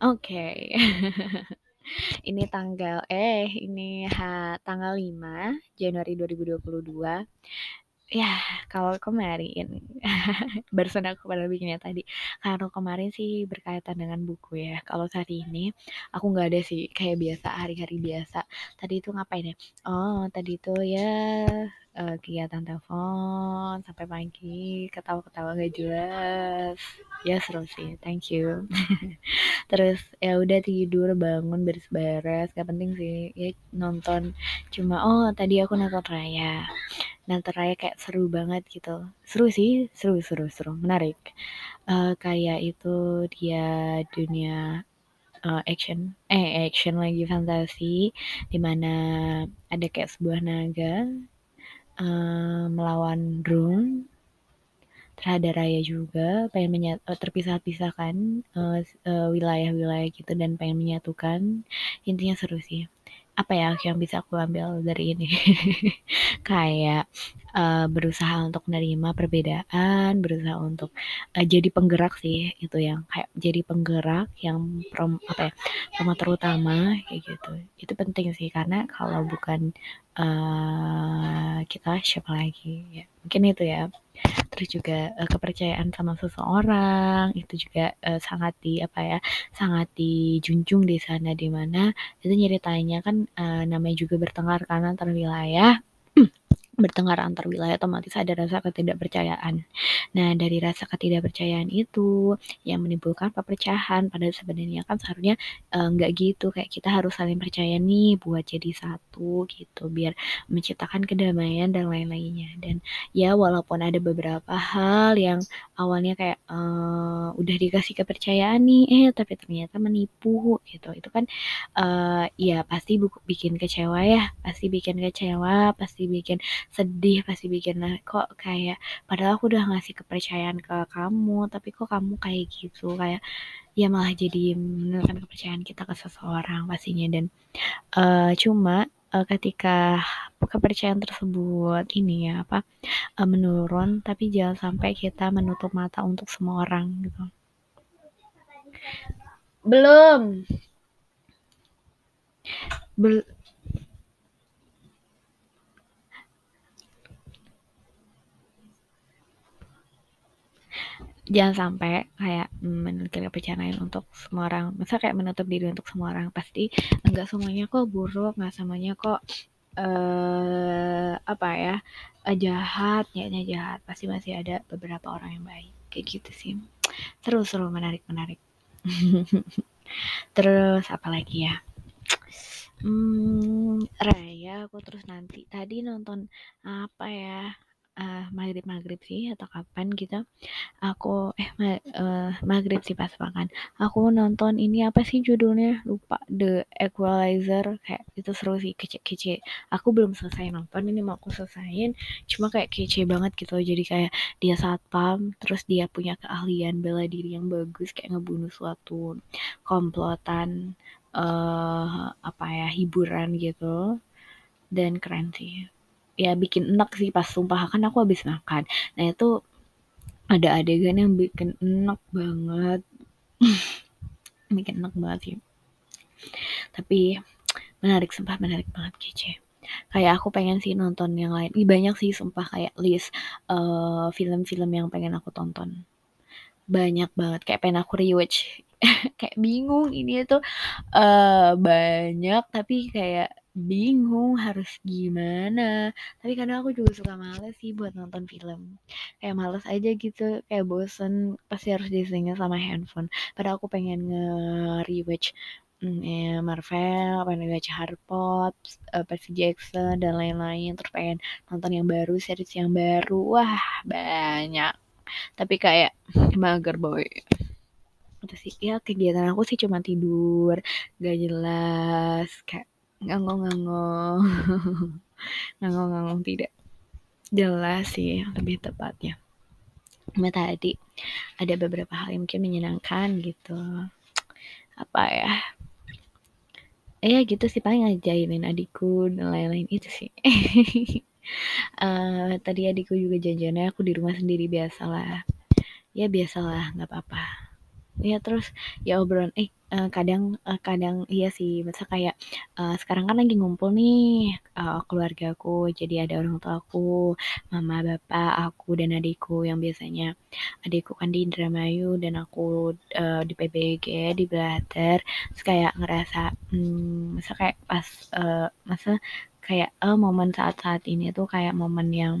Oke. Ini tanggal eh, ini ha tanggal 5 Januari 2022. Yah, kalau kemarin barusan aku padahal bikinnya tadi. Kalau kemarin sih berkaitan dengan buku ya. Kalau hari ini aku nggak ada sih, kayak biasa, hari-hari biasa. Tadi itu ngapain ya? Oh, tadi itu ya uh, kegiatan telepon sampai pagi, ketawa-ketawa gak jelas. Ya seru sih, thank you. Terus ya udah tidur, bangun, beres-beres, gak penting sih. Ya nonton cuma oh tadi aku nonton Raya. Nonton Raya kayak seru banget gitu. Seru sih, seru seru seru, menarik. Uh, kayak itu dia dunia uh, action eh action lagi fantasi di mana ada kayak sebuah naga uh, melawan drone terhadap raya juga pengen menyat, uh, terpisah-pisahkan uh, uh, wilayah-wilayah gitu dan pengen menyatukan. Intinya seru sih apa ya yang bisa aku ambil dari ini? Kayak uh, berusaha untuk menerima perbedaan berusaha untuk uh, jadi penggerak sih itu yang kayak jadi penggerak yang prom apa ya promotor utama kayak gitu. Itu penting sih karena kalau bukan uh, kita siapa lagi? Ya mungkin itu ya terus juga uh, kepercayaan sama seseorang itu juga uh, sangat di apa ya sangat dijunjung di sana di mana itu nyeritanya kan uh, namanya juga bertengkar kan antar wilayah bertengkar antar wilayah otomatis ada rasa ketidakpercayaan. Nah, dari rasa ketidakpercayaan itu yang menimbulkan perpecahan pada sebenarnya kan seharusnya nggak uh, gitu kayak kita harus saling percaya nih buat jadi satu gitu biar menciptakan kedamaian dan lain-lainnya. Dan ya walaupun ada beberapa hal yang awalnya kayak uh, udah dikasih kepercayaan nih eh tapi ternyata menipu gitu. Itu kan uh, ya pasti bikin kecewa ya, pasti bikin kecewa, pasti bikin sedih pasti bikin kok kayak padahal aku udah ngasih kepercayaan ke kamu tapi kok kamu kayak gitu? Kayak ya malah jadi menurunkan kepercayaan kita ke seseorang pastinya. Dan uh, cuma uh, ketika kepercayaan tersebut ini ya apa uh, menurun tapi jangan sampai kita menutup mata untuk semua orang gitu. Belum. Bel jangan sampai kayak menutup kepercayaan untuk semua orang. Masa kayak menutup diri untuk semua orang pasti enggak semuanya kok buruk nggak semuanya kok uh, apa ya jahat niatnya jahat. Pasti masih ada beberapa orang yang baik. Kayak gitu sih. Seru seru menarik menarik. Terus apa lagi ya? Hmm, Raya aku terus nanti. Tadi nonton apa ya uh, maghrib maghrib sih atau kapan gitu aku eh ma uh, maghrib sih pas makan. Aku nonton ini apa sih judulnya? Lupa. The Equalizer. Kayak itu seru sih kece-kece. Aku belum selesai nonton ini mau aku selesaiin cuma kayak kece banget gitu jadi kayak dia satpam terus dia punya keahlian bela diri yang bagus kayak ngebunuh suatu komplotan uh, apa ya hiburan gitu. Dan keren sih ya bikin enak sih pas sumpah kan aku habis makan. Nah itu ada adegan yang bikin enak banget. Bikin enak banget sih. Tapi menarik sumpah menarik banget kece. Kayak aku pengen sih nonton yang lain. Ih, banyak sih sumpah kayak list film film-film yang pengen aku tonton. Banyak banget. Kayak pengen aku rewatch. Kayak bingung ini tuh. Uh, banyak tapi kayak bingung harus gimana. Tapi kadang aku juga suka males sih buat nonton film. Kayak males aja gitu kayak bosen pasti harus diselingan sama handphone. Padahal aku pengen nge-rewatch mm, ya, Marvel, pengen baca Harry Potter, uh, Percy Jackson dan lain-lain. Terus pengen nonton yang baru series yang baru. Wah banyak. Tapi kayak mager boy. Itu sih. Ya kegiatan aku sih cuma tidur. Gak jelas. Kayak ngangong-ngangong. Ngangong-ngangong tidak. Jelas sih lebih tepatnya. Cuma tadi ada beberapa hal yang mungkin menyenangkan gitu. Apa ya? Ya gitu sih paling ngajainin adikku dan lain-lain itu sih. Uh, tadi adikku juga janjiannya aku di rumah sendiri biasalah. Ya biasalah nggak apa-apa. Ya terus ya obrolan eh uh, kadang uh, kadang iya sih, masa kayak, uh, sekarang kan lagi ngumpul nih, uh, keluargaku, jadi ada orang tua aku, mama, bapak, aku, dan adikku yang biasanya adikku kan di Indramayu dan aku, uh, di PBG, di Blatter, terus kayak ngerasa, hmm, masa kayak pas, uh, masa kayak, oh momen saat-saat ini tuh kayak momen yang,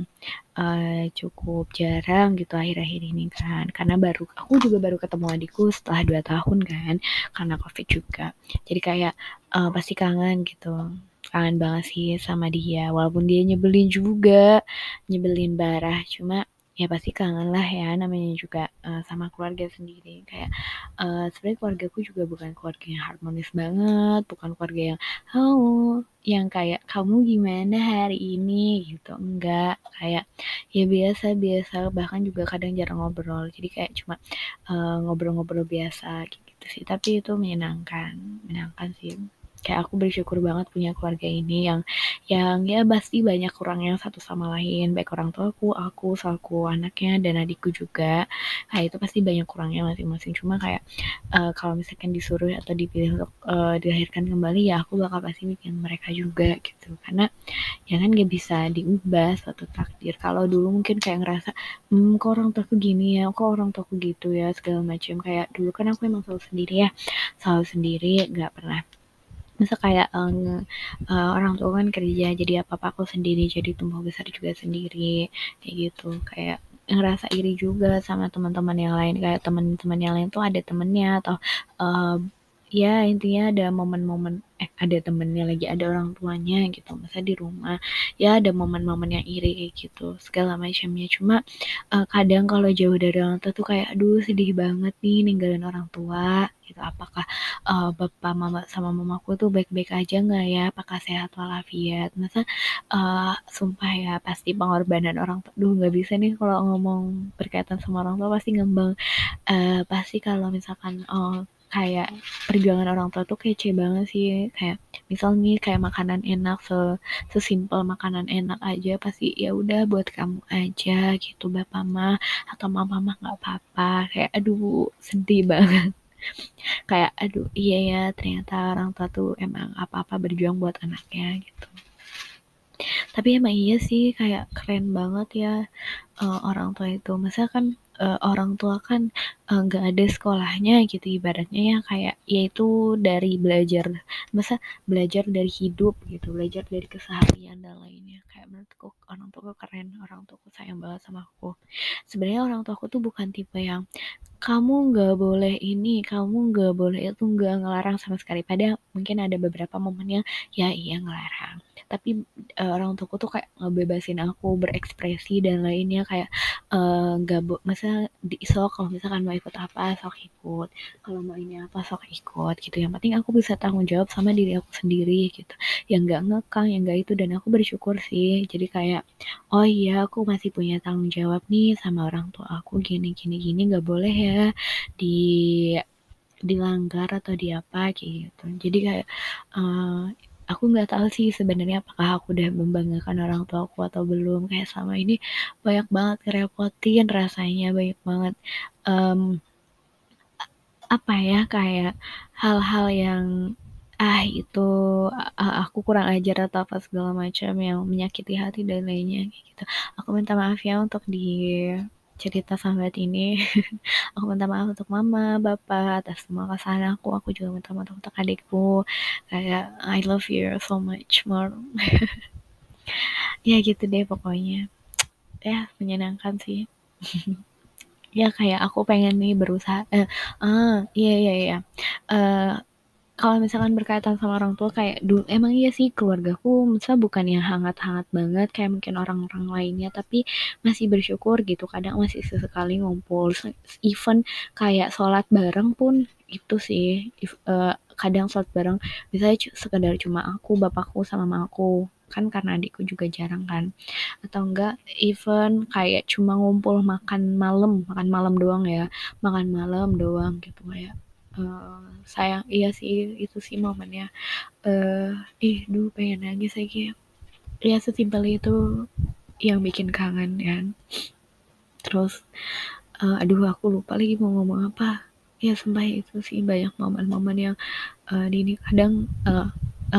uh, cukup jarang gitu akhir-akhir ini kan, karena baru aku juga baru ketemu adikku setelah 2 tahun kan, karena Covid juga. Jadi kayak, uh, pasti kangen gitu, kangen banget sih sama dia, walaupun dia nyebelin juga, nyebelin parah, cuma ya pasti kangen lah ya namanya juga uh, sama keluarga sendiri. Kayak uh, sebenarnya keluargaku juga bukan keluarga yang harmonis banget bukan keluarga yang oh yang kayak kamu gimana hari ini? Gitu enggak. Kayak ya biasa biasa bahkan juga kadang jarang ngobrol. Jadi kayak cuma ngobrol-ngobrol uh, biasa gitu sih. Tapi itu menyenangkan menyenangkan sih kayak aku bersyukur banget punya keluarga ini yang yang ya pasti banyak kurangnya satu sama lain. Baik orang tuaku aku salku anaknya dan adikku juga. Nah itu pasti banyak kurangnya masing-masing. Cuma kayak uh, kalau misalkan disuruh atau dipilih untuk uh, dilahirkan kembali ya aku bakal pasti bikin mereka juga gitu. Karena ya kan gak bisa diubah suatu takdir. Kalau dulu mungkin kayak ngerasa hmm kok orang tuaku gini ya kok orang tuaku gitu ya segala macam kayak dulu kan aku emang selalu sendiri ya selalu sendiri nggak pernah masa kayak uh, uh, orang tua kan kerja jadi apa apa aku sendiri jadi tumbuh besar juga sendiri kayak gitu. Kayak ngerasa iri juga sama teman-teman yang lain kayak teman-teman yang lain tuh ada temennya atau uh, ya intinya ada momen-momen eh ada temennya lagi ada orang tuanya gitu masa di rumah. Ya ada momen-momen yang iri kayak gitu segala macamnya. Cuma uh, kadang kalau jauh dari orang tua tuh kayak aduh sedih banget nih ninggalin orang tua gitu. Apakah uh, bapak mama sama mamaku tuh baik-baik aja nggak ya? Apakah sehat walafiat? Masa uh, sumpah ya pasti pengorbanan orang tua duh nggak bisa nih kalau ngomong berkaitan sama orang tua pasti ngembang. Uh, pasti kalau misalkan uh, kayak perjuangan orang tua tuh kece banget sih. Kayak misal nih kayak makanan enak se sesimpel makanan enak aja pasti ya udah buat kamu aja gitu. Bapak mah atau mama mah nggak apa-apa. Kayak aduh sedih banget. Kayak aduh iya ya ternyata orang tua tuh emang apa-apa berjuang buat anaknya gitu. Tapi emang iya sih kayak keren banget ya uh, orang tua itu. Masa kan uh, orang tua kan nggak uh, ada sekolahnya gitu ibaratnya ya kayak yaitu dari belajar masa belajar dari hidup gitu belajar dari keseharian dan lainnya. Kayak menurutku orang tuaku keren orang tuaku sayang banget sama aku. Sebenarnya orang tuaku tuh bukan tipe yang kamu nggak boleh ini kamu nggak boleh itu nggak ngelarang sama sekali. Padahal mungkin ada beberapa momennya ya iya ngelarang. Tapi uh, orang tuaku tuh kayak ngebebasin aku berekspresi dan lainnya kayak nggak uh, masa di sok kalau misalkan mau ikut apa sok ikut. Kalau mau ini apa sok ikut gitu. Yang penting aku bisa tanggung jawab sama diri aku sendiri gitu. Yang nggak ngekang yang nggak itu dan aku bersyukur sih. Jadi kayak oh iya aku masih punya tanggung jawab nih sama orang tua aku gini gini gini nggak boleh ya di dilanggar atau di apa kayak gitu. Jadi kayak uh, aku nggak tahu sih sebenarnya apakah aku udah membanggakan orang tua aku atau belum. Kayak selama ini banyak banget ngerepotin rasanya banyak banget um, apa ya kayak hal-hal yang ah itu aku kurang ajar atau apa segala macam yang menyakiti hati dan lainnya kayak gitu. Aku minta maaf ya untuk di cerita sahabat ini. Aku minta maaf untuk mama bapak atas semua kesalahan aku. Aku juga minta maaf untuk adikku. Kayak I love you so much more ya gitu deh pokoknya. Ya menyenangkan sih. Ya kayak aku pengen nih berusaha eh, ah iya iya iya. Uh, kalau misalkan berkaitan sama orang tua kayak dulu emang iya sih keluargaku misalnya bukan yang hangat-hangat banget kayak mungkin orang-orang lainnya tapi masih bersyukur gitu. Kadang masih sesekali ngumpul even kayak sholat bareng pun itu sih. If, uh, kadang sholat bareng misalnya sekedar cuma aku bapakku sama mamaku. Kan karena adikku juga jarang kan. Atau enggak even kayak cuma ngumpul makan malam makan malam doang ya. Makan malam doang gitu kayak uh, sayang iya sih itu sih momennya. Uh, ih duh pengen nangis lagi. Ya sesimpel itu yang bikin kangen kan. Terus uh, aduh aku lupa lagi mau ngomong apa. Ya sumpah itu sih banyak momen-momen yang uh, ini kadang uh,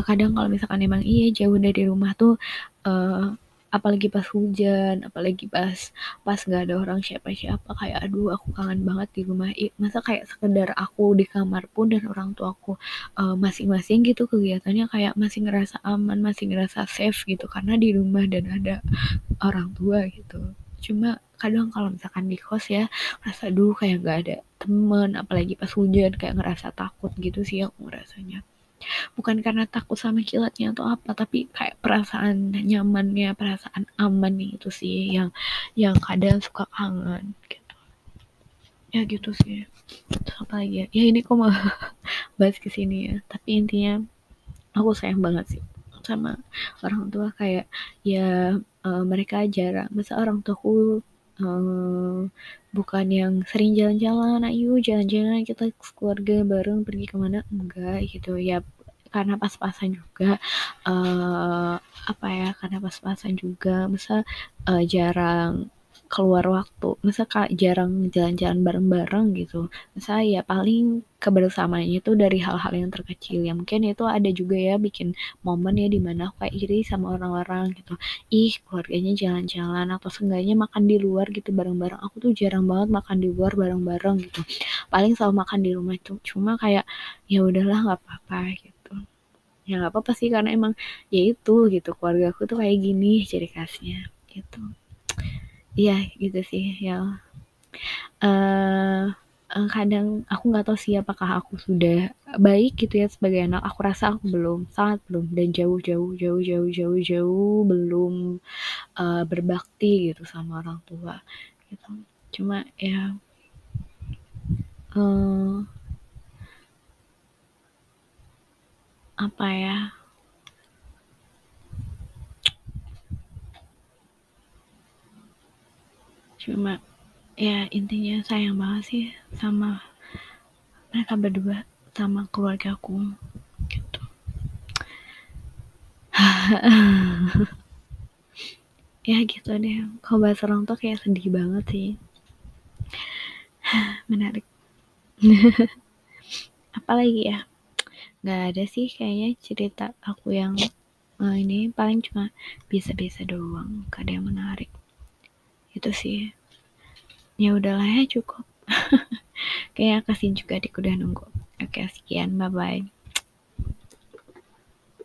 kadang kalau misalkan emang iya jauh dari rumah tuh uh, apalagi pas hujan apalagi pas pas nggak ada orang siapa-siapa. Kayak aduh aku kangen banget di rumah. Masa kayak sekedar aku di kamar pun dan orang tua aku uh, masing-masing gitu kegiatannya kayak masih ngerasa aman masih ngerasa safe gitu. Karena di rumah dan ada orang tua gitu. Cuma kadang kalau misalkan di kos ya rasa aduh kayak nggak ada temen apalagi pas hujan kayak ngerasa takut gitu sih aku ngerasanya bukan karena takut sama kilatnya atau apa tapi kayak perasaan nyamannya perasaan aman itu sih yang yang kadang suka kangen gitu. Ya gitu sih. Terus apa lagi ya? Ya ini kok mau bahas ke sini ya. Tapi intinya aku sayang banget sih sama orang tua kayak ya uh, mereka jarang. Masa orang tuaku uh, bukan yang sering jalan-jalan ayo jalan-jalan kita keluarga bareng pergi ke mana enggak gitu. Ya karena pas-pasan juga uh, apa ya karena pas-pasan juga masa uh, jarang keluar waktu. Masa kak jarang jalan-jalan bareng-bareng gitu. Masa ya paling kebersamaannya itu dari hal-hal yang terkecil. Ya mungkin itu ada juga ya bikin momen ya di mana aku kayak iri sama orang-orang gitu. Ih keluarganya jalan-jalan atau seenggaknya makan di luar gitu bareng-bareng. Aku tuh jarang banget makan di luar bareng-bareng gitu. Paling selalu makan di rumah. Itu cuma kayak ya udahlah nggak apa-apa gitu. Ya nggak apa-apa sih karena emang ya itu gitu. Keluarga aku tuh kayak gini ciri khasnya gitu iya gitu sih ya. Uh, kadang aku nggak tahu sih apakah aku sudah baik gitu ya sebagai anak. Aku rasa aku belum sangat belum dan jauh jauh jauh jauh jauh jauh belum uh, berbakti gitu sama orang tua gitu. Cuma ya uh, apa ya cuma ya intinya sayang banget sih sama mereka berdua sama keluarga aku gitu. Ya gitu deh. Kalau bahas orang tuh kayak sedih banget sih. Menarik. Apalagi ya? Nggak ada sih kayaknya cerita aku yang uh, ini paling cuma bisa-bisa doang. Gak ada yang menarik. Itu sih ya udahlah ya cukup. Kayak kasih juga di udah nunggu. Oke sekian. Bye bye